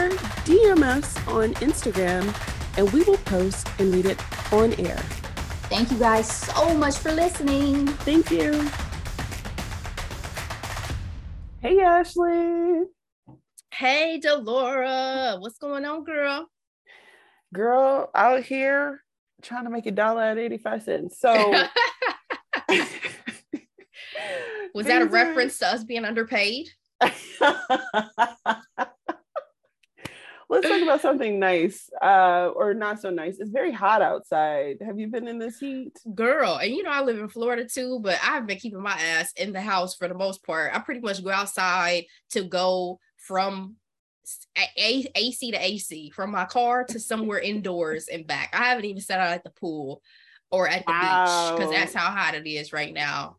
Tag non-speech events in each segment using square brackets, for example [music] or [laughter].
Or DM us on Instagram and we will post and read it on air. Thank you guys so much for listening. Thank you. Hey, Ashley. Hey, Delora. What's going on, girl? Girl, out here trying to make a dollar at 85 cents. So [laughs] was that a reference to us being underpaid? [laughs] Let's talk about [laughs] something nice, uh, or not so nice. It's very hot outside. Have you been in this heat? Girl, and you know I live in Florida too, but I've been keeping my ass in the house for the most part. I pretty much go outside to go from a- AC to AC, from my car to somewhere indoors and back. I haven't even sat out at the pool or at the wow. beach because that's how hot it is right now.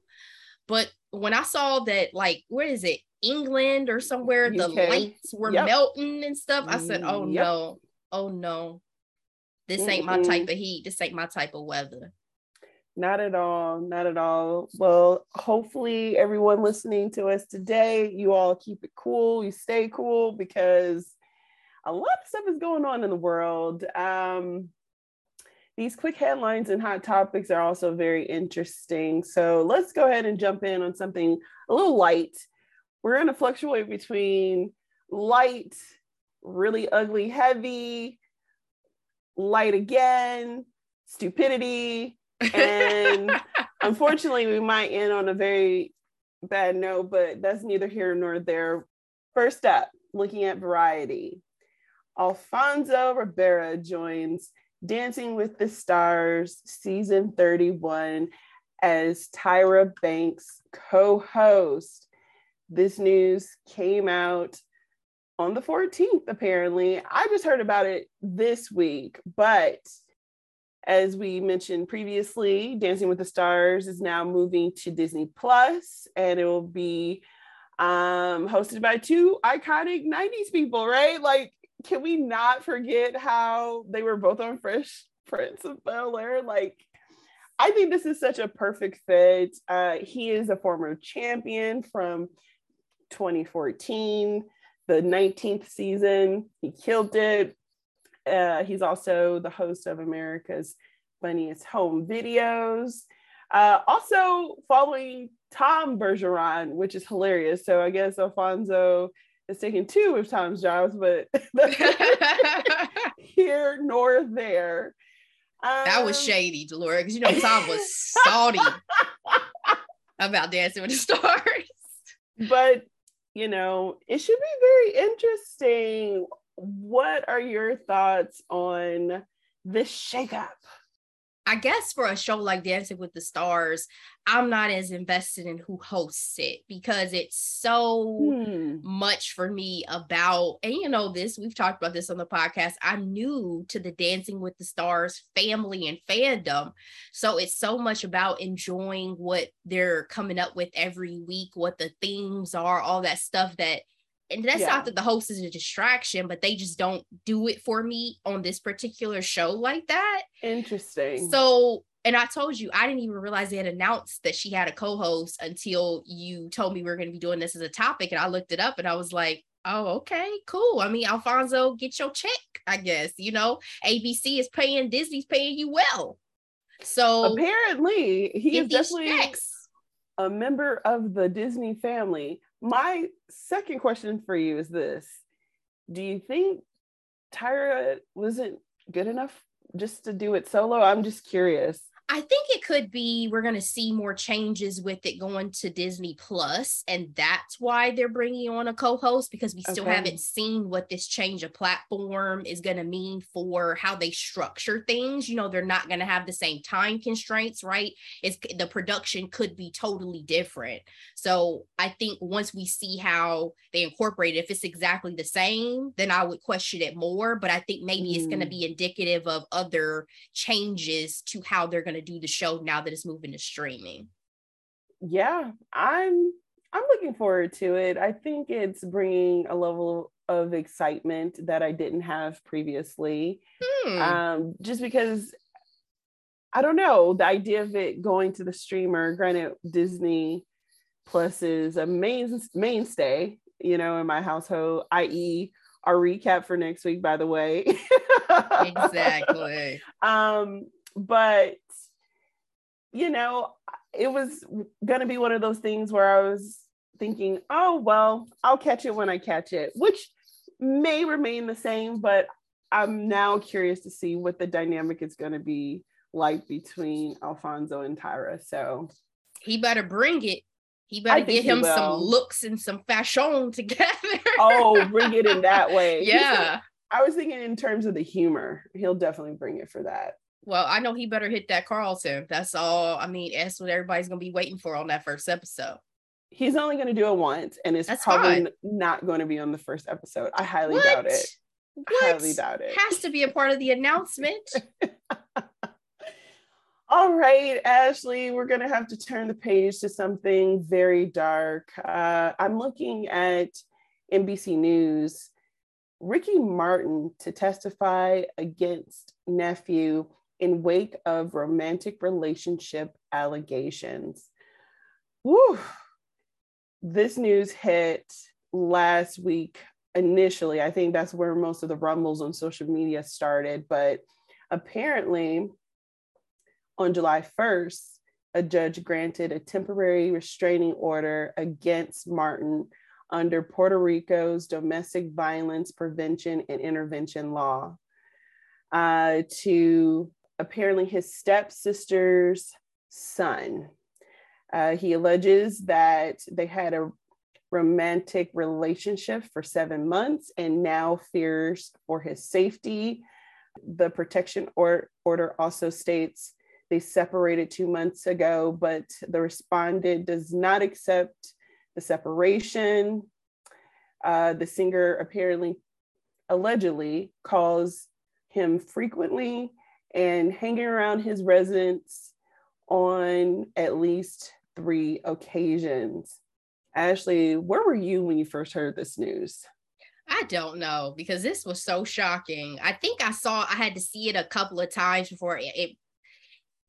But when I saw that, like, where is it? England or somewhere, UK. the lights were yep. melting and stuff. I said, oh yep. no, oh no. This ain't my type of heat. This ain't my type of weather. Not at all. Not at all. Well, hopefully, everyone listening to us today, you all keep it cool. You stay cool because a lot of stuff is going on in the world. Um, these quick headlines and hot topics are also very interesting. So let's go ahead and jump in on something a little light. We're going to fluctuate between light, really ugly, heavy, light again, stupidity, and [laughs] unfortunately, we might end on a very bad note, but that's neither here nor there. First up, looking at variety. Alfonso Ribeiro joins Dancing with the Stars season 31 as Tyra Banks co host. This news came out on the 14th, apparently. I just heard about it this week, but as we mentioned previously, Dancing with the Stars is now moving to Disney Plus, and it will be um, hosted by two iconic 90s people, right? Like can we not forget how they were both on Fresh Prince of Bel Air? Like, I think this is such a perfect fit. Uh, he is a former champion from 2014, the 19th season. He killed it. Uh, he's also the host of America's Funniest Home Videos. Uh, also following Tom Bergeron, which is hilarious. So I guess Alfonso is taking two of Tom's jobs, but [laughs] here nor there. Um, that was um, shady, Delora, because you know Tom was salty [laughs] about Dancing with the Stars. But you know, it should be very interesting. What are your thoughts on this shakeup? I guess for a show like Dancing with the Stars, I'm not as invested in who hosts it because it's so hmm. much for me about, and you know, this, we've talked about this on the podcast. I'm new to the Dancing with the Stars family and fandom. So it's so much about enjoying what they're coming up with every week, what the themes are, all that stuff that and that's yeah. not that the host is a distraction, but they just don't do it for me on this particular show like that. Interesting. So, and I told you, I didn't even realize they had announced that she had a co host until you told me we are going to be doing this as a topic. And I looked it up and I was like, oh, okay, cool. I mean, Alfonso, get your check, I guess. You know, ABC is paying, Disney's paying you well. So apparently, he is definitely checks. a member of the Disney family my second question for you is this Do you think Tyra wasn't good enough just to do it solo? I'm just curious. I think it could be we're going to see more changes with it going to Disney Plus, and that's why they're bringing on a co-host because we still okay. haven't seen what this change of platform is going to mean for how they structure things. You know, they're not going to have the same time constraints, right? It's the production could be totally different. So I think once we see how they incorporate it, if it's exactly the same, then I would question it more. But I think maybe mm. it's going to be indicative of other changes to how they're going to to do the show now that it's moving to streaming? Yeah, I'm I'm looking forward to it. I think it's bringing a level of excitement that I didn't have previously. Hmm. Um, just because I don't know the idea of it going to the streamer. Granted, Disney Plus is a main mainstay, you know, in my household. I.e., our recap for next week, by the way. [laughs] exactly. Um, but you know, it was going to be one of those things where I was thinking, oh, well, I'll catch it when I catch it, which may remain the same, but I'm now curious to see what the dynamic is going to be like between Alfonso and Tyra. So he better bring it. He better get him some looks and some fashion together. oh, bring it in that [laughs] way. Yeah. I was thinking in terms of the humor. He'll definitely bring it for that. Well, I know he better hit that Carlton. That's all. I mean, that's what everybody's gonna be waiting for on that first episode. He's only gonna do it once, and it's that's probably fine. not going to be on the first episode. I highly what? doubt it. What? highly doubt it. Has to be a part of the announcement. [laughs] all right, Ashley, we're gonna have to turn the page to something very dark. Uh, I'm looking at NBC News. Ricky Martin to testify against nephew in wake of romantic relationship allegations. Woo. This news hit last week initially. I think that's where most of the rumbles on social media started. But apparently, on July 1st, a judge granted a temporary restraining order against Martin under Puerto Rico's domestic violence prevention and intervention law uh, to apparently his stepsister's son. Uh, he alleges that they had a romantic relationship for seven months and now fears for his safety. The protection or- order also states they separated two months ago, but the respondent does not accept the separation. Uh, the singer apparently, allegedly, calls him frequently and hanging around his residence on at least three occasions. Ashley, where were you when you first heard this news? I don't know because this was so shocking. I think I saw I had to see it a couple of times before it, it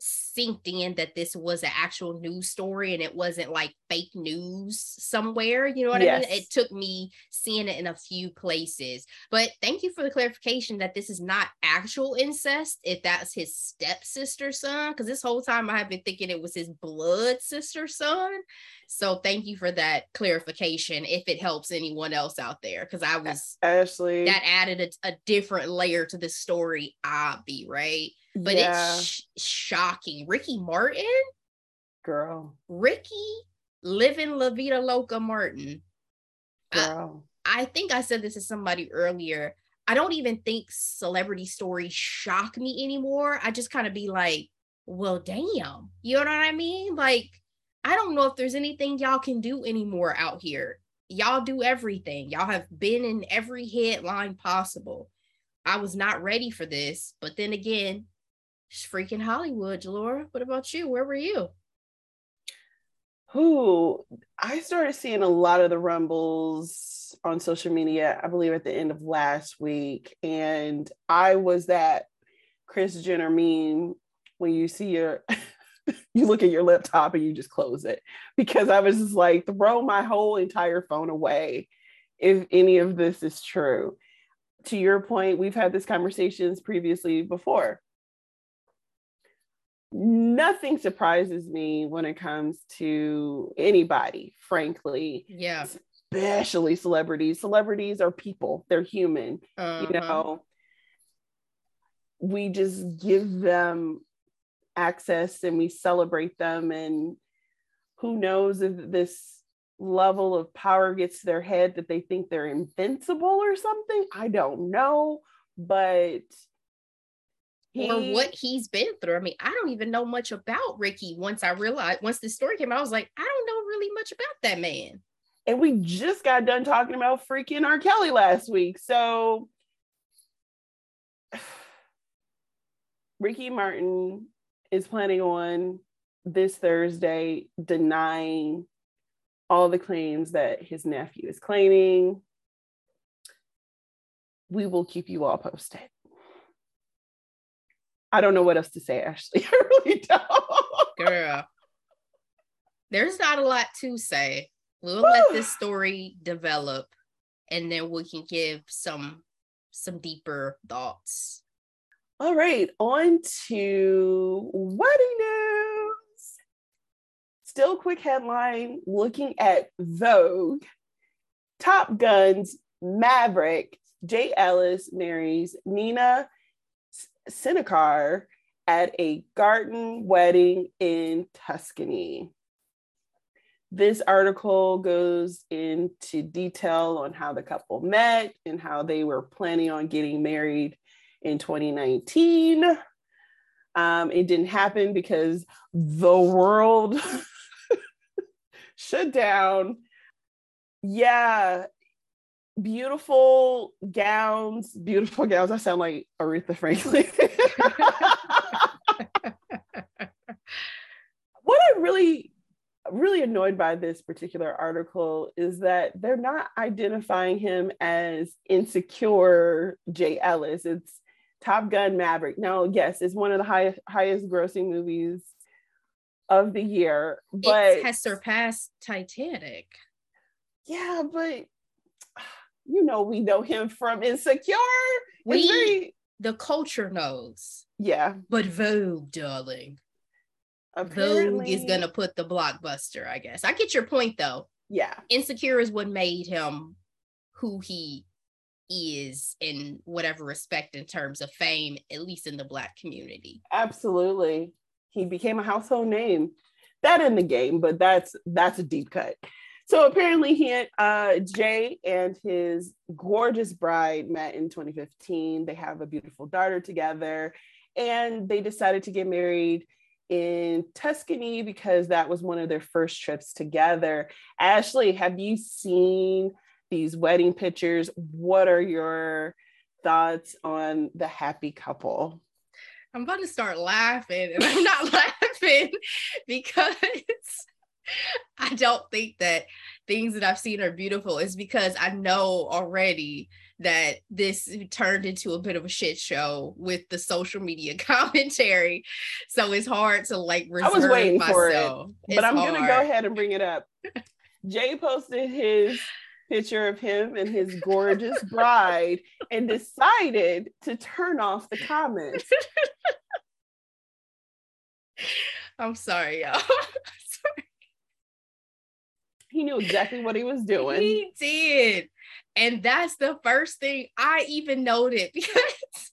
synced in that this was an actual news story and it wasn't like fake news somewhere. You know what yes. I mean? It took me seeing it in a few places. But thank you for the clarification that this is not actual incest, if that's his stepsister son. Because this whole time I have been thinking it was his blood sister son. So thank you for that clarification if it helps anyone else out there. Because I was Ashley that added a, a different layer to the story, Abby, right? But yeah. it's sh- shocking. Ricky Martin, girl, Ricky living La Vida Loca Martin. Girl. I, I think I said this to somebody earlier. I don't even think celebrity stories shock me anymore. I just kind of be like, well, damn. You know what I mean? Like, I don't know if there's anything y'all can do anymore out here. Y'all do everything. Y'all have been in every headline possible. I was not ready for this. But then again, freaking Hollywood, Laura. What about you? Where were you? Who I started seeing a lot of the rumbles on social media, I believe at the end of last week. And I was that Kris Jenner meme when you see your [laughs] you look at your laptop and you just close it because I was just like, throw my whole entire phone away if any of this is true. To your point, we've had these conversations previously before nothing surprises me when it comes to anybody, frankly. Yeah. Especially celebrities. Celebrities are people, they're human. Uh-huh. You know, we just give them access and we celebrate them and who knows if this level of power gets to their head that they think they're invincible or something i don't know but he, or what he's been through. I mean, I don't even know much about Ricky. Once I realized, once the story came out, I was like, I don't know really much about that man. And we just got done talking about freaking R. Kelly last week. So [sighs] Ricky Martin is planning on this Thursday denying all the claims that his nephew is claiming. We will keep you all posted. I don't know what else to say, Ashley. [laughs] I really don't. Girl, there's not a lot to say. We'll let this story develop and then we can give some some deeper thoughts. All right, on to wedding news. Still quick headline looking at Vogue. Top Gun's Maverick Jay Ellis marries Nina Senicar at a garden wedding in Tuscany. This article goes into detail on how the couple met and how they were planning on getting married in 2019. Um, it didn't happen because the world [laughs] shut down. Yeah, beautiful gowns, beautiful gowns. I sound like Aretha Franklin. [laughs] what I'm really really annoyed by this particular article is that they're not identifying him as insecure Jay Ellis. It's Top Gun Maverick. Now, yes, it's one of the highest highest grossing movies of the year, but it has surpassed Titanic. Yeah, but you know, we know him from Insecure. We, very... the culture knows. Yeah. But Vogue, darling. Apparently... Vogue is gonna put the blockbuster, I guess. I get your point though. Yeah. Insecure is what made him who he is in whatever respect in terms of fame, at least in the black community. Absolutely. He became a household name. That in the game, but that's that's a deep cut. So apparently, he uh, Jay and his gorgeous bride met in 2015. They have a beautiful daughter together, and they decided to get married in Tuscany because that was one of their first trips together. Ashley, have you seen these wedding pictures? What are your thoughts on the happy couple? I'm about to start laughing, and I'm not [laughs] laughing because [laughs] I don't think that things that I've seen are beautiful is because I know already that this turned into a bit of a shit show with the social media [laughs] commentary. So it's hard to like reserve I was waiting myself. for it, it's but I'm hard. gonna go ahead and bring it up. [laughs] Jay posted his picture of him and his gorgeous bride and decided to turn off the comments. I'm sorry, y'all. He knew exactly what he was [laughs] doing. He did. And that's the first thing I even noted [laughs] because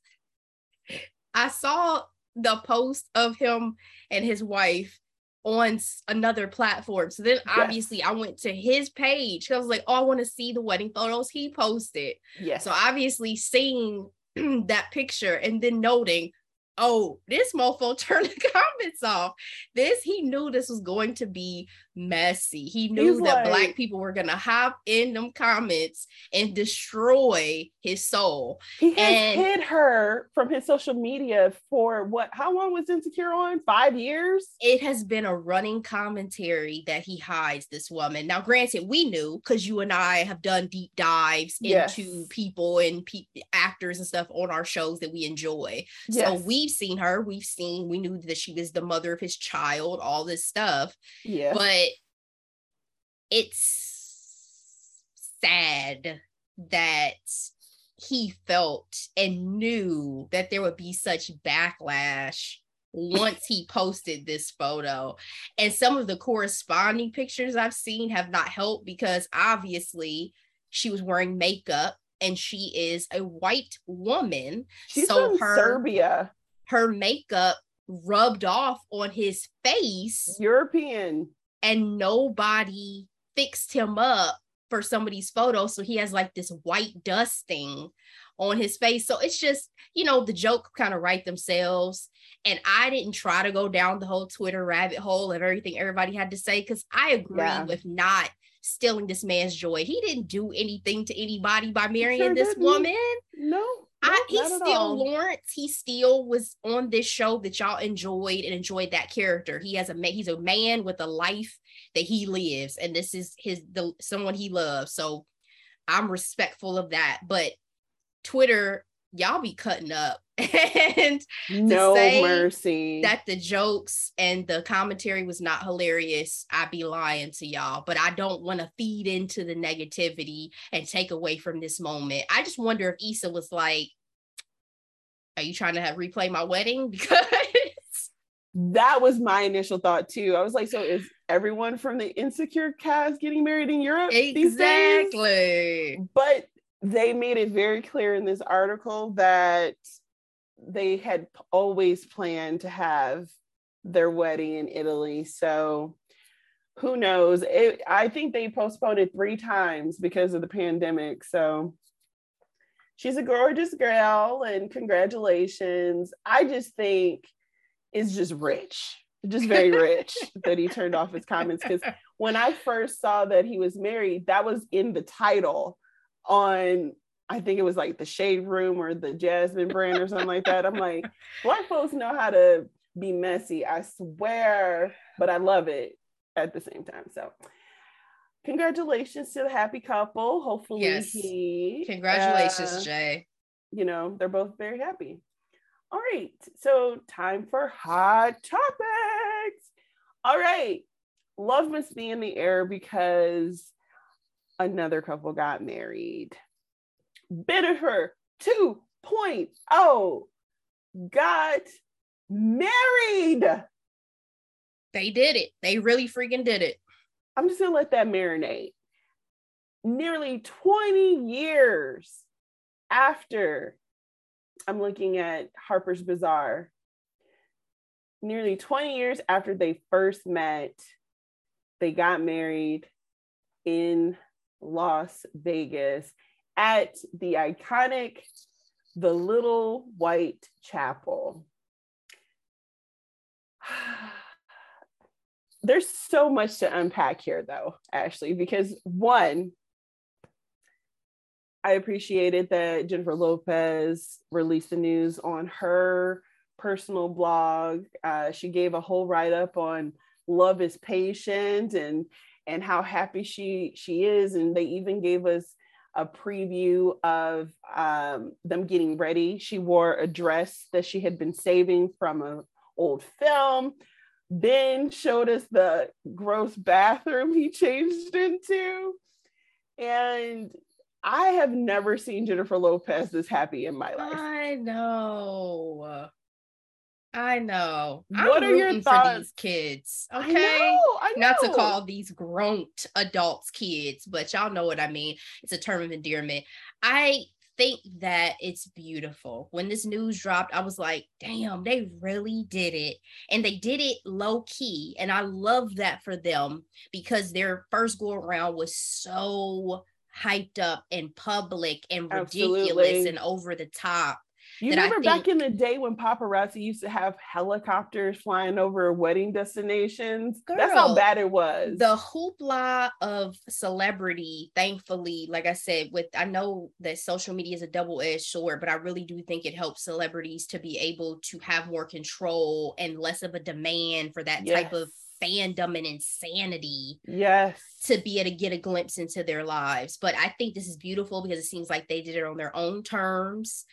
I saw the post of him and his wife on another platform. So then obviously yes. I went to his page. I was like, oh, I want to see the wedding photos he posted. Yes. So obviously seeing [clears throat] that picture and then noting, oh, this mofo [laughs] turned the comments off. This, he knew this was going to be messy. He knew He's that like, black people were gonna hop in them comments and destroy his soul. He has and hid her from his social media for what? How long was Insecure on? Five years. It has been a running commentary that he hides this woman. Now, granted, we knew because you and I have done deep dives yes. into people and pe- actors and stuff on our shows that we enjoy. Yes. So we've seen her. We've seen. We knew that she was the mother of his child. All this stuff. Yeah. But it's sad that he felt and knew that there would be such backlash once he posted this photo. And some of the corresponding pictures I've seen have not helped because obviously she was wearing makeup and she is a white woman. She's so from her, Serbia. Her makeup rubbed off on his face. European. And nobody fixed him up for some of these photos. So he has like this white dusting on his face. So it's just, you know, the joke kind of write themselves. And I didn't try to go down the whole Twitter rabbit hole of everything everybody had to say because I agree yeah. with not stealing this man's joy. He didn't do anything to anybody by marrying sure this woman. No. I, he still Lawrence. He still was on this show that y'all enjoyed and enjoyed that character. He has a he's a man with a life that he lives, and this is his the someone he loves. So I'm respectful of that. But Twitter, y'all be cutting up. [laughs] And no mercy. that the jokes and the commentary was not hilarious i'd be lying to y'all. But i don't want to feed into the negativity and take away from this moment. I just wonder if Issa was like are you trying to have replay my wedding? [laughs] Because that was my initial thought too. I was like so is everyone from the insecure cast getting married in europe these days. exactly but they made it very clear in this article that they had always planned to have their wedding in Italy. So who knows? It, I think they postponed it three times because of the pandemic. So she's a gorgeous girl and congratulations. I just think it's just rich, just very rich [laughs] that he turned off his comments. Because when I first saw that he was married, that was in the title on I think it was like the Shade Room or the Jasmine brand or something like that. I'm like, black folks know how to be messy, I swear, but I love it at the same time. So, congratulations to the happy couple. Hopefully, yes. he. Congratulations, uh, Jay. You know, they're both very happy. All right, so time for hot topics. All right, love must be in the air because another couple got married. Bennifer 2.0 got married. They did it. They really freaking did it. I'm just gonna let that marinate. Nearly 20 years after I'm looking at Harper's Bazaar, nearly 20 years after they first met, they got married in Las Vegas at the iconic The Little White Chapel. [sighs] There's so much to unpack here, though, Ashley, because one, I appreciated that Jennifer Lopez released the news on her personal blog. Uh, she gave a whole write up on love is patient and and how happy she she is, and they even gave us a preview of um, them getting ready. She wore a dress that she had been saving from an old film. Ben showed us the gross bathroom [laughs] he changed into. And I have never seen Jennifer Lopez this happy in my life. I know. I know. What I'm are your thoughts? For these kids, okay? I know, I know. Not to call these grown adults kids, but y'all know what I mean. It's a term of endearment. I think that it's beautiful. When this news dropped, I was like, damn, they really did it. And they did it low key. And I love that for them because their first go around was so hyped up and public and ridiculous Absolutely. and over the top you remember think, back in the day when paparazzi used to have helicopters flying over wedding destinations? Girl, That's how bad it was. The hoopla of celebrity, thankfully, like I said, with I know that social media is a double-edged sword, but I really do think it helps celebrities to be able to have more control and less of a demand for that yes. type of fandom and insanity. Yes. To be able to get a glimpse into their lives. But I think this is beautiful because it seems like they did it on their own terms.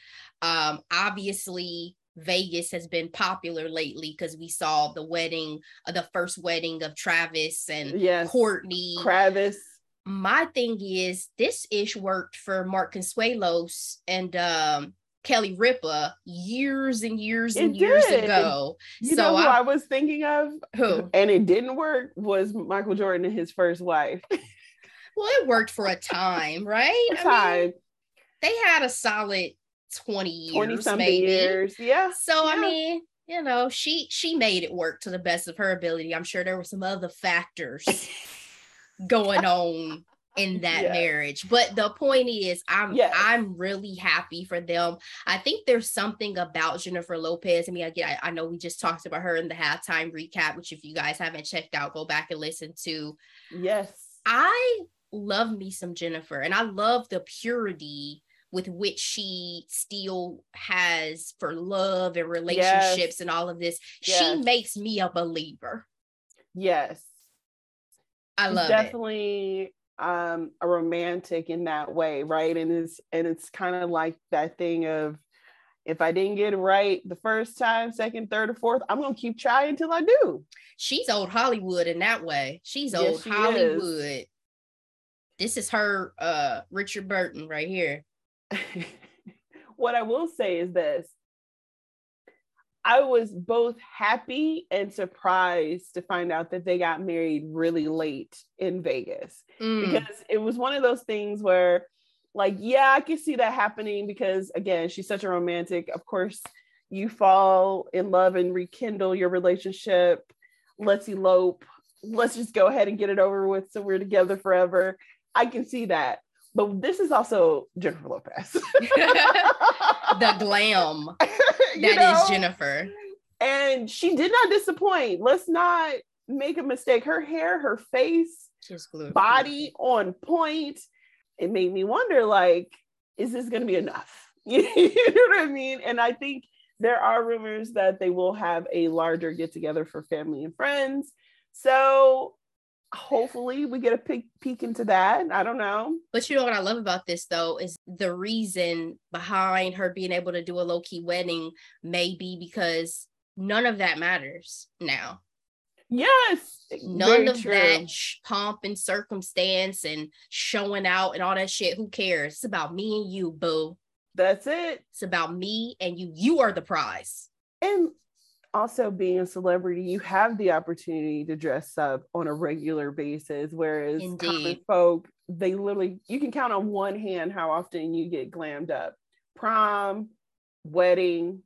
Um, obviously, Vegas has been popular lately because we saw the wedding, uh, the first wedding of Travis and yes. Courtney. Travis. My thing is, this ish worked for Mark Consuelos and um, Kelly Ripa years and years and years ago. You so know who I, I, was thinking of? Who? And it didn't work was Michael Jordan and his first wife. [laughs] well, it worked for a time, right? A time. Mean, they had a solid 20 years 20 something maybe. years yeah so yeah. i mean you know, she she made it work to the best of her ability. I'm sure there were some other factors [laughs] going on in [laughs] that yes. marriage. But the point is, I'm. I'm really happy for them. I think there's something about Jennifer Lopez. I mean, again, I, I, know we just talked about her in the halftime recap, which if you guys haven't checked out, go back and listen to. Yes. I love me some Jennifer, and I love the purity with which she still has for love and relationships yes. and all of this. Yes. She makes me a believer. Yes. I love definitely it um a romantic in that way right? And it's and it's kind of like that thing of if i didn't get it right the first time second third or fourth i'm gonna keep trying until i do. She's old hollywood in that way. She's yes, old she hollywood. Is. this is her uh richard burton right here. [laughs] What i will say is this I was both happy and surprised to find out that they got married really late in Vegas mm. because it was one of those things where, like, yeah, I could see that happening because, again, she's such a romantic. Of course, you fall in love and rekindle your relationship. Let's elope. Let's just go ahead and get it over with so we're together forever. I can see that. But this is also Jennifer Lopez. [laughs] the glam [laughs] that know? is Jennifer. And she did not disappoint. Let's not make a mistake. Her hair, her face, body on point. It made me wonder, like, is this going to be enough? [laughs] you know what I mean? And I think there are rumors that they will have a larger get together for family and friends. So hopefully we get a peek, peek into that. I don't know. But you know what I love about this though is the reason behind her being able to do a low key wedding may be because none of that matters now. Yes. None of true. that sh- pomp and circumstance and showing out and all that shit. Who cares? It's about me and you, boo. That's it. It's about me and you. You are the prize. And also being a celebrity, you have the opportunity to dress up on a regular basis. Whereas common folk, they literally you can count on one hand how often you get glammed up. Prom, wedding,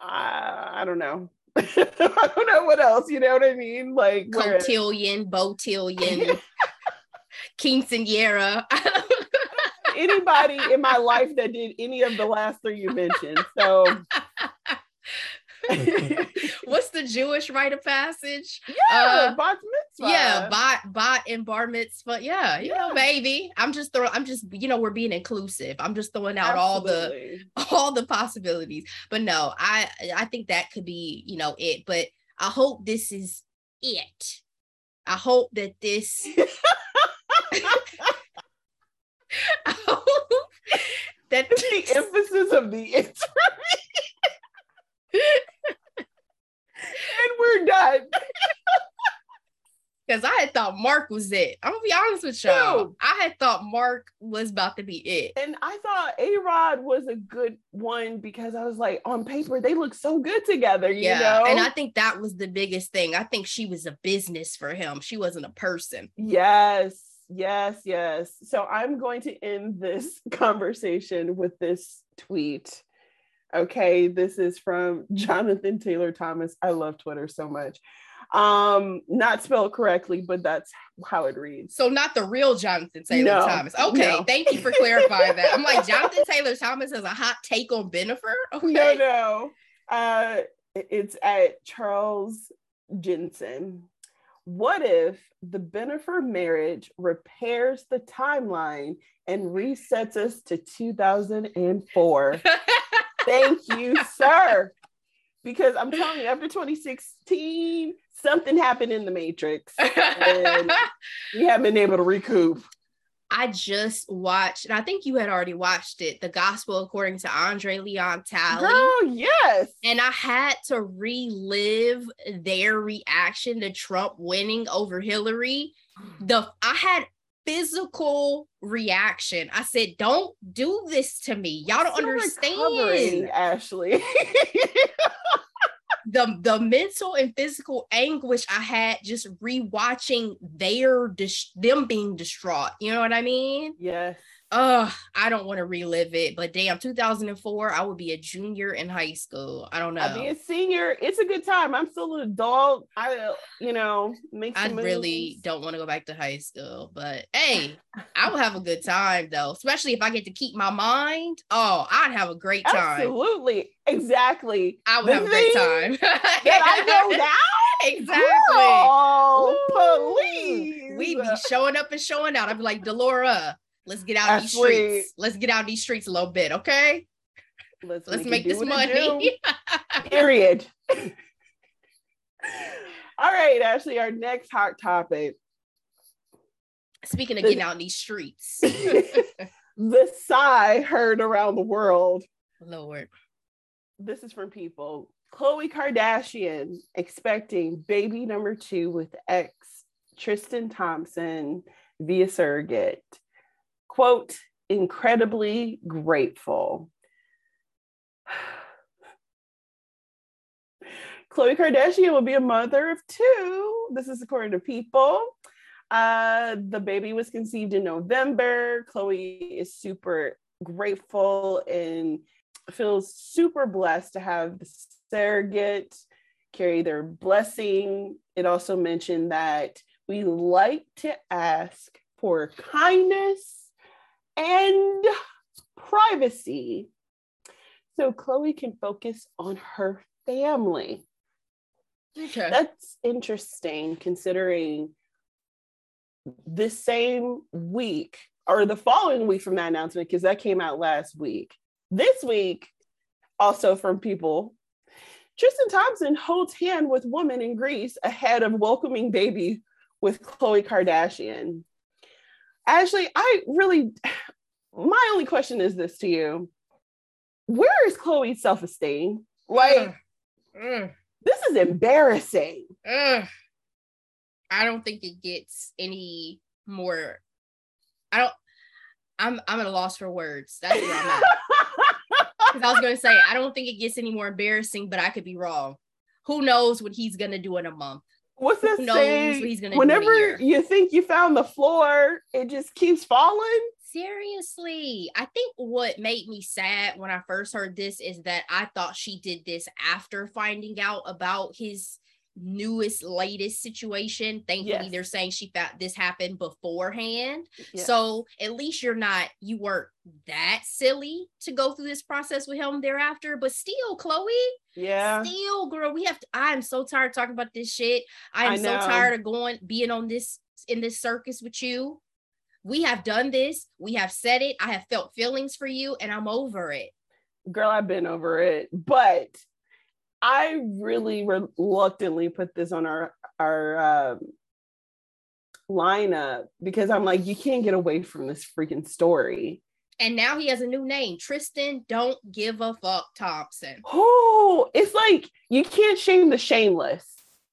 uh, I don't know. [laughs] I don't know what else, you know what I mean? Like cotillion, botillion, [laughs] quinceanera. [laughs] Anybody in my life that did any of the last three you mentioned. So [laughs] What's the Jewish rite of passage? Yeah, uh, bat mitzvah. Yeah, bat bat and bar mitzvah. Yeah, you yeah. know, baby. I'm just throwing. I'm just you know we're being inclusive. I'm just throwing out Absolutely. all the [laughs] all the possibilities. But no, I I think that could be you know it. But I hope this is it. I hope that this. [laughs] I hope that the emphasis of the interview and we're done. Because I had thought Marc was it. I'm gonna be honest with y'all. Dude. I had thought Marc was about to be it. And I thought A Rod was a good one because I was like, on paper, they look so good together, you yeah. know? And I think that was the biggest thing. I think she was a business for him. She wasn't a person. Yes, yes, yes. So I'm going to end this [laughs] conversation with this tweet. Okay, this is from [laughs] Jonathan Taylor Thomas. I love Twitter so much. Um, not spelled correctly, but that's how it reads. So not the real Jonathan Taylor no, Thomas. Okay, no. thank you for clarifying that. I'm like Jonathan Taylor Thomas has a hot take on Bennifer. [laughs] Okay. No, no. Uh, it's at Charles Jensen. What if the Bennifer marriage repairs the timeline and resets us to 2004? [laughs] Thank you, sir. Because I'm telling you, after 2016, something happened in the Matrix, and [laughs] we haven't been able to recoup. I just watched, and I think you had already watched it, The Gospel According to Andre Leon Talley. Oh, yes. And I had to relive their reaction to Trump winning over Hillary. The I had physical reaction. I said, "Don't do this to me. Y'all don't understand." Ashley. [laughs] the the mental and physical anguish I had just rewatching their dis- them being distraught. You know what I mean? Yes. Uh I don't want to relive it, but damn, 2004, I would be a junior in high school. I don't know. I'd be a senior. It's a good time. I'm still an adult. I, you know, make. I really don't want to go back to high school, but hey, [laughs] I will have a good time though, especially if I get to keep my mind. Oh, I'd have a great time. Absolutely, exactly. I would the have a great time. that I know [laughs] now. Exactly. Oh, police. We'd be showing up and showing out. I'd be like, Delora, let's get out these streets. Let's get out these streets a little bit, okay? Let's, let's make, make this money. [laughs] Period. All right, Ashley, our next hot topic. Speaking of getting out in these streets. [laughs] [laughs] the sigh heard around the world. Lord. This is from people. Khloe Kardashian expecting baby number two with ex Tristan Thompson via surrogate. Quote, incredibly grateful. [sighs] Khloe Kardashian will be a mother of two. This is according to People. Uh, the baby was conceived in November. Khloe is super grateful and feels super blessed to have the surrogate carry their blessing. It also mentioned that we like to ask for kindness and privacy so Khloe can focus on her family. Okay. That's interesting considering the same week or the following week from that announcement, because that came out last week. This week, also from people, Tristan Thompson holds hand with woman in Greece ahead of welcoming baby with Khloe Kardashian. Ashley, I really, my only question is this to you. Where is Khloe's self esteem? Like, mm. this is embarrassing. I don't think it gets any more. I don't. I'm I'm at a loss for words. That's where I'm at. [laughs] Because I was gonna say I don't think it gets any more embarrassing, but I could be wrong. Who knows what he's gonna do in a month? What's that saying? Whenever you think you found the floor, it just keeps falling. Seriously, I think what made me sad when I first heard this is that I thought she did this after finding out about his newest latest situation. Thankfully yes. they're saying she found this happened beforehand. Yes. so at least you're not you weren't that silly to go through this process with him thereafter. But still Khloe yeah. still girl we have to i'm so tired talking about this shit. I'm so tired of going being on this in this circus with you we have done this we have said it i have felt feelings for you and i'm over it girl i've been over it but I really reluctantly put this on our our um, lineup because I'm like, you can't get away from this freaking story. And now he has a new name, Tristan. Don't give a fuck, Thompson. Oh, it's like you can't shame the shameless,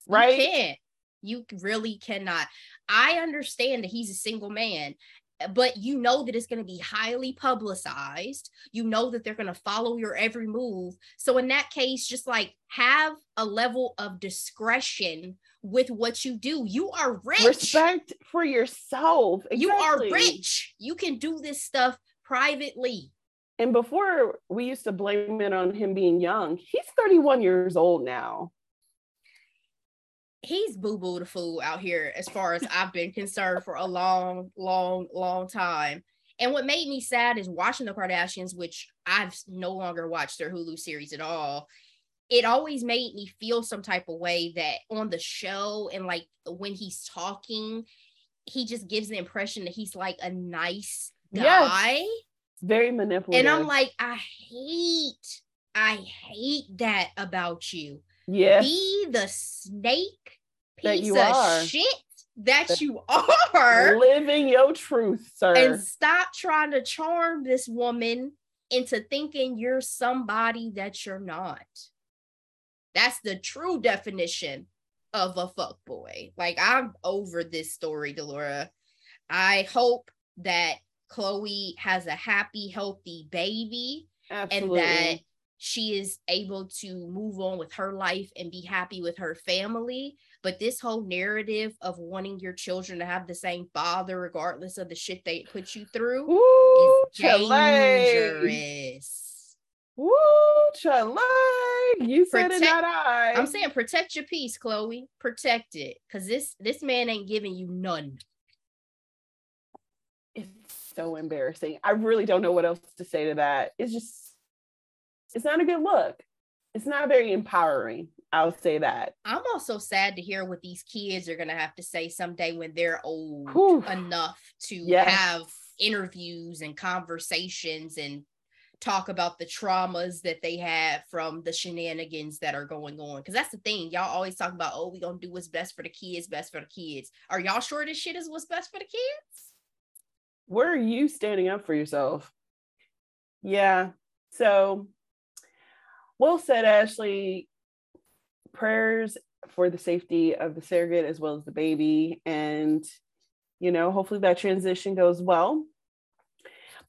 right? You can't. You really cannot. I understand that he's a single man, eh, but you know that it's going to be highly publicized. You know that they're going to follow your every move. So, in that case, just like have a level of discretion with what you do. You are rich. Respect for yourself. Exactly. You are rich. You can do this stuff privately. And before we used to blame it on him being young, he's 31 years old now he's boo boo the fool out here as far as I've been concerned for a long, long, long time. And what made me sad is watching the Kardashians, which I've no longer watched their Hulu series at all. It always made me feel some type of way that on the show and like when he's talking, he just gives the impression that he's like a nice guy. Yes. Very manipulative. And I'm like, I hate, I hate that about you. Yeah. Be the snake that you are. shit that, that you [laughs] are. Living your truth, sir. And stop trying to charm this woman into thinking you're somebody that you're not. That's the true definition of a fuck boy. Like I'm over this story, Delora. I hope that Khloe has a happy, healthy baby Absolutely. and that she is able to move on with her life and be happy with her family. But this whole narrative of wanting your children to have the same father, regardless of the shit they put you through, Ooh, is dangerous. Woo, Chile. You said Protect- it, not I. I'm saying protect your peace, Khloe. Protect it. Cause this this man ain't giving you none. it's so embarrassing. I really don't know what else to say to that. It's just, it's not a good look. It's not very empowering. I'll say that. I'm also sad to hear what these kids are gonna have to say someday when they're old Whew. enough to Yes. have interviews and conversations and talk about the traumas that they had from the shenanigans that are going on. Because that's the thing, y'all always talk about, oh, we gonna do what's best for the kids, best for the kids. Are y'all sure this shit is what's best for the kids? Where are you standing up for yourself? Yeah. So, well said, Ashley. Prayers for the safety of the surrogate as well as the baby. And, you know, hopefully that transition goes well.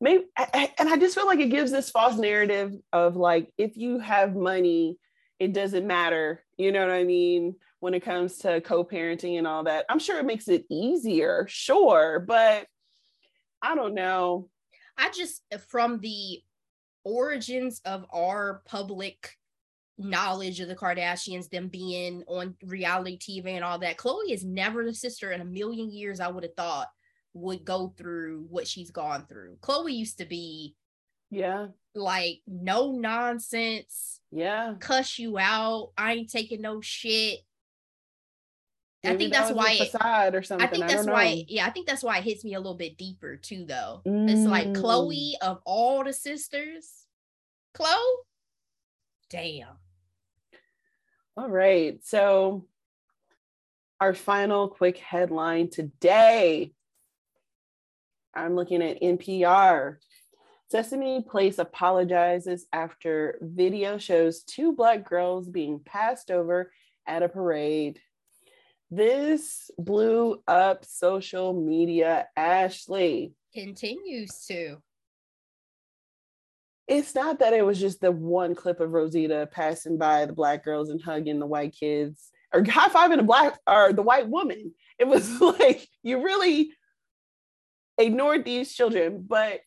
Maybe, and I just feel like it gives this false narrative of like, if you have money, it doesn't matter. You know what I mean? When it comes to co parenting and all that. I'm sure it makes it easier, sure. But I don't know. I just from the origins of our public knowledge of the Kardashians, them being on reality TV and all that, Khloe is never the sister in a million years I would have thought would go through what she's gone through. Khloe used to be Yeah. like no nonsense, Yeah. cuss you out. I ain't taking no shit. I think that that's why it- facade or something. I think that's don't why, yeah, I think that's why it hits me a little bit deeper too, though. It's like Mm. Khloe of all the sisters, Khloe, damn. All right. So, our final quick headline today. I'm looking at NPR. Sesame Place apologizes after video shows two black girls being passed over at a parade. This blew up social media, Ashley. Continues to. it's not that it was just the one clip of Rosita passing by the black girls and hugging the white kids or high fiving the black or the white woman. It was [laughs] like you really ignored these children, but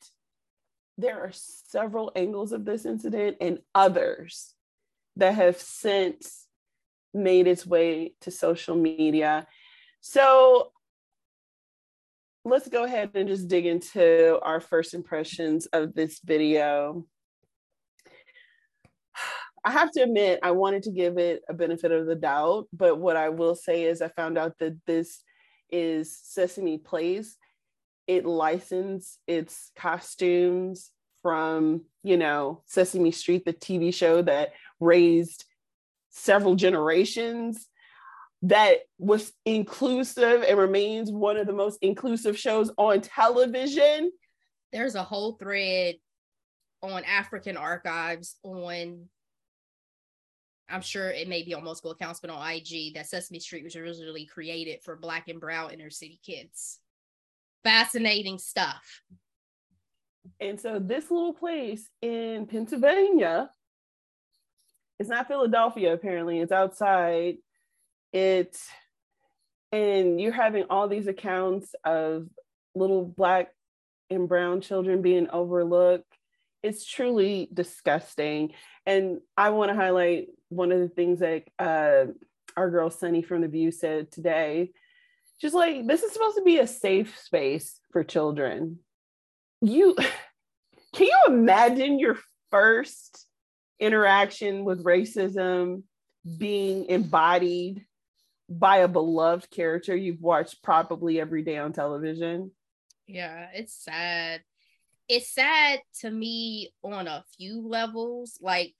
there are several angles of this incident and others that have since made its way to social media. So let's go ahead and just dig into our first impressions of this video. I have to admit, I wanted to give it a benefit of the doubt, but what I will say is I found out that this is Sesame Place. It licensed its costumes from, you know, Sesame Street, the TV show that raised several generations that was inclusive and remains one of the most inclusive shows on television. There's a whole thread on African archives on I'm sure it may be on multiple accounts, but on IG that Sesame Street was originally created for black and brown inner city kids. Fascinating stuff. And so this little place in Pennsylvania, it's not Philadelphia, apparently, it's outside. It and you're having all these accounts of little black and brown children being overlooked. It's truly disgusting. And I want to highlight one of the things that uh, our girl Sunny from The View said today. Just like this is supposed to be a safe space for children. You [laughs] can you imagine your first interaction with racism being embodied by a beloved character you've watched probably every day on television? Yeah, it's sad. It's sad to me on a few levels. Like,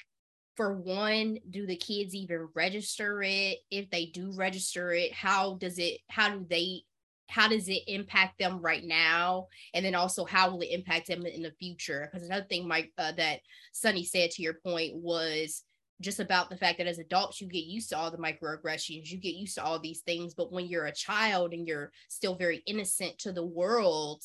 for one, do the kids even register it? If they do register it, how does it, how do they, how does it impact them right now? And then also, how will it impact them in the future? Because another thing, Mike, uh, that Sunny said to your point was just about the fact that as adults, you get used to all the microaggressions, you get used to all these things. But when you're a child and you're still very innocent to the world,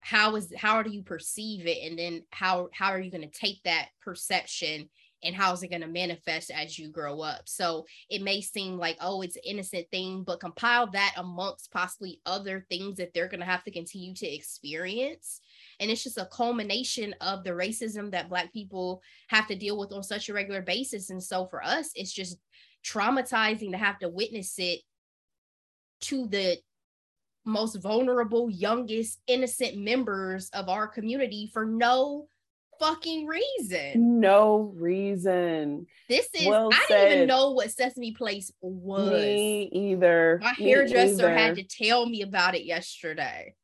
how is how do you perceive it and then how how are you going to take that perception and how's it going to manifest as you grow up? So it may seem like oh it's an innocent thing but compile that amongst possibly other things that they're going to have to continue to experience. And it's just a culmination of the racism that black people have to deal with on such a regular basis. And so for us it's just traumatizing to have to witness it to the most vulnerable, youngest, innocent members of our community for no fucking reason. No reason. This is well I said. didn't even know what Sesame Place was. Me either. My hairdresser had to tell me about it yesterday.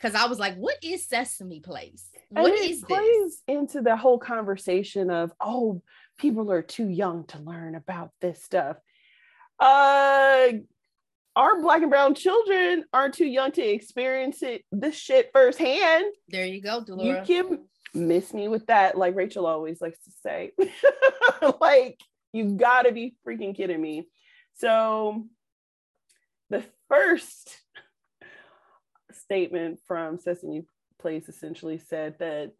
Cause I was like, what is Sesame Place? What and is plays this? into the whole conversation of, oh, people are too young to learn about this stuff. Uh our black and brown children aren't too young to experience it this shit firsthand. There you go, Delora. You can miss me with that, like Rachel always likes to say. [laughs] like, you've gotta be freaking kidding me. So the first statement from Sesame Place essentially said that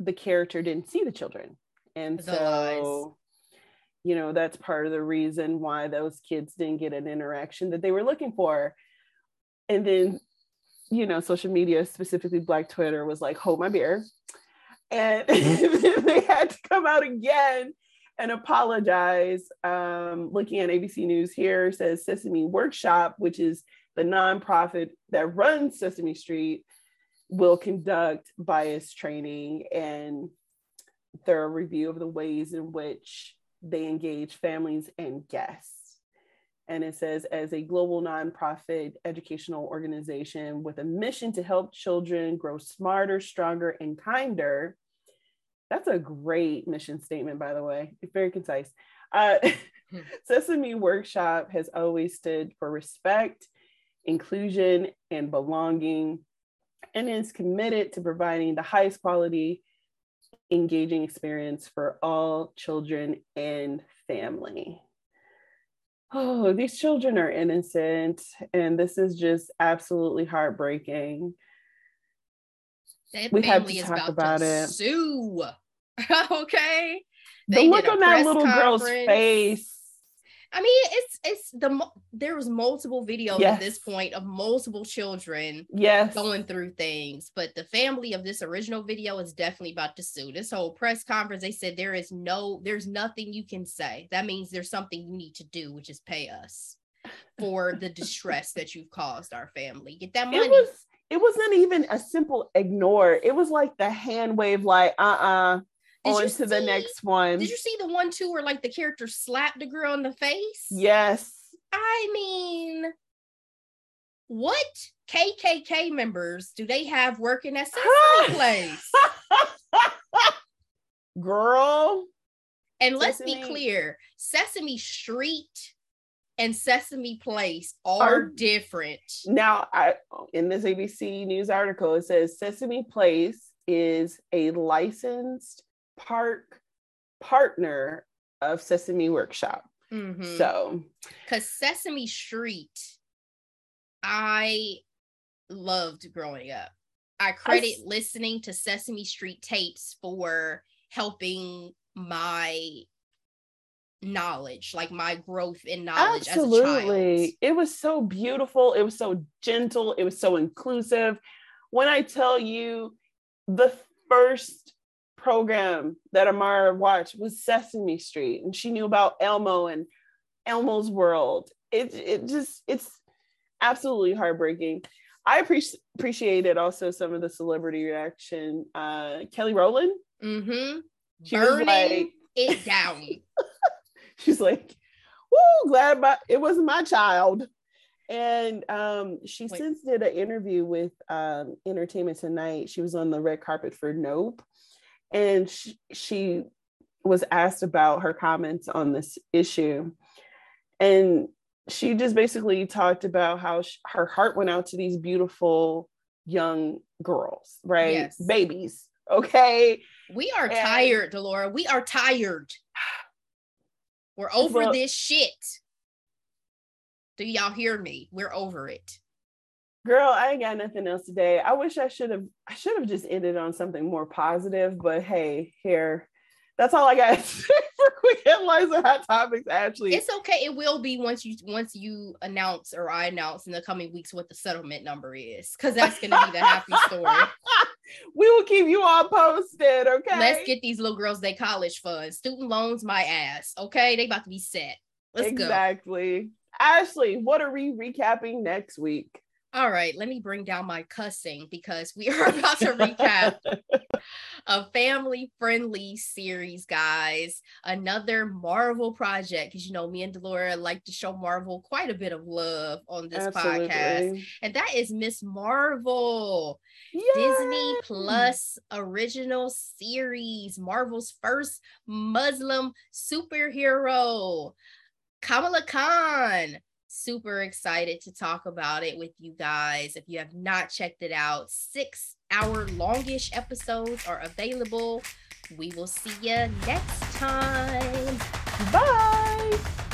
the character didn't see the children. And the so you know that's part of the reason why those kids didn't get an interaction that they were looking for and then you know social media specifically black twitter was like hold my beer and [laughs] they had to come out again and apologize um, looking at abc news here says sesame workshop which is the nonprofit that runs sesame street will conduct bias training and thorough review of the ways in which they engage families and guests. And it says, as a global nonprofit educational organization with a mission to help children grow smarter, stronger, and kinder. That's a great mission statement, by the way. It's very concise. Uh, hmm. [laughs] Sesame Workshop has always stood for respect, inclusion, and belonging, and is committed to providing the highest quality engaging experience for all children and family. Oh, these children are innocent, and this is just absolutely heartbreaking. That we have to talk about, about it. Sue. [laughs] okay. They the look on that little conference. girl's face I mean, it's it's the there was multiple videos yes. at this point of multiple children yes going through things, but the family of this original video is definitely about to sue. This whole press conference, they said there is no, there's nothing you can say. That means there's something you need to do, which is pay us for the [laughs] distress that you've caused our family. Get that money. It was it wasn't even a simple ignore. It was like the hand wave, like uh uh-uh. uh on to see, the next one. Did you see the one too where like the character slapped the girl in the face? Yes. I mean, what KKK members do they have working at Sesame [laughs] Place? Girl. And let's Sesame. be clear Sesame Street and Sesame Place are, are, different. Now, I in this ABC News article, it says Sesame Place is a licensed park partner of Sesame Workshop. Mm-hmm. So, because Sesame Street, I loved growing up. I credit I, listening to Sesame Street tapes for helping my knowledge, like my growth in knowledge absolutely. It was so beautiful. It was so gentle. It was so inclusive. When I tell you the first program that Amara watched was Sesame Street, and she knew about Elmo and Elmo's World. It it just it's absolutely heartbreaking. I appreciate appreciated also some of the celebrity reaction. Uh, Kelly Rowland, mm-hmm. she burning like, it down. [laughs] she's like, "Woo, glad about it wasn't my child." And um, she Wait. since did an interview with um, Entertainment Tonight. She was on the red carpet for Nope, and she, she was asked about her comments on this issue. And she just basically talked about how she, her heart went out to these beautiful young girls right? Yes. babies okay? We are and, tired delora. We are tired. We're over this shit. Do y'all hear me? We're over it Girl, I ain't got nothing else today. I wish I should have I should have just ended on something more positive, but hey, here That's all I got for quick headlines and hot topics. Actually, it's okay. It will be once you once you announce or I announce in the coming weeks what the settlement number is, because that's going to be the happy story. [laughs] we will keep you all posted. Okay. Let's get these little girls their college funds, student loans, my ass. Okay, they about to be set. Let's exactly. go. Exactly. Ashley, what are we recapping next week? All right, let me bring down my cussing because we [laughs] are about to recap a family friendly series, guys. Another Marvel project. Because, you know, me and Delora like to show Marvel quite a bit of love on this Absolutely. podcast. And that is Miss Marvel, Yay! Disney Plus original series, Marvel's first Muslim superhero. Kamala Khan super excited to talk about it with you guys. If you have not checked it out, six hour longish episodes are available. We will see you next time. Bye.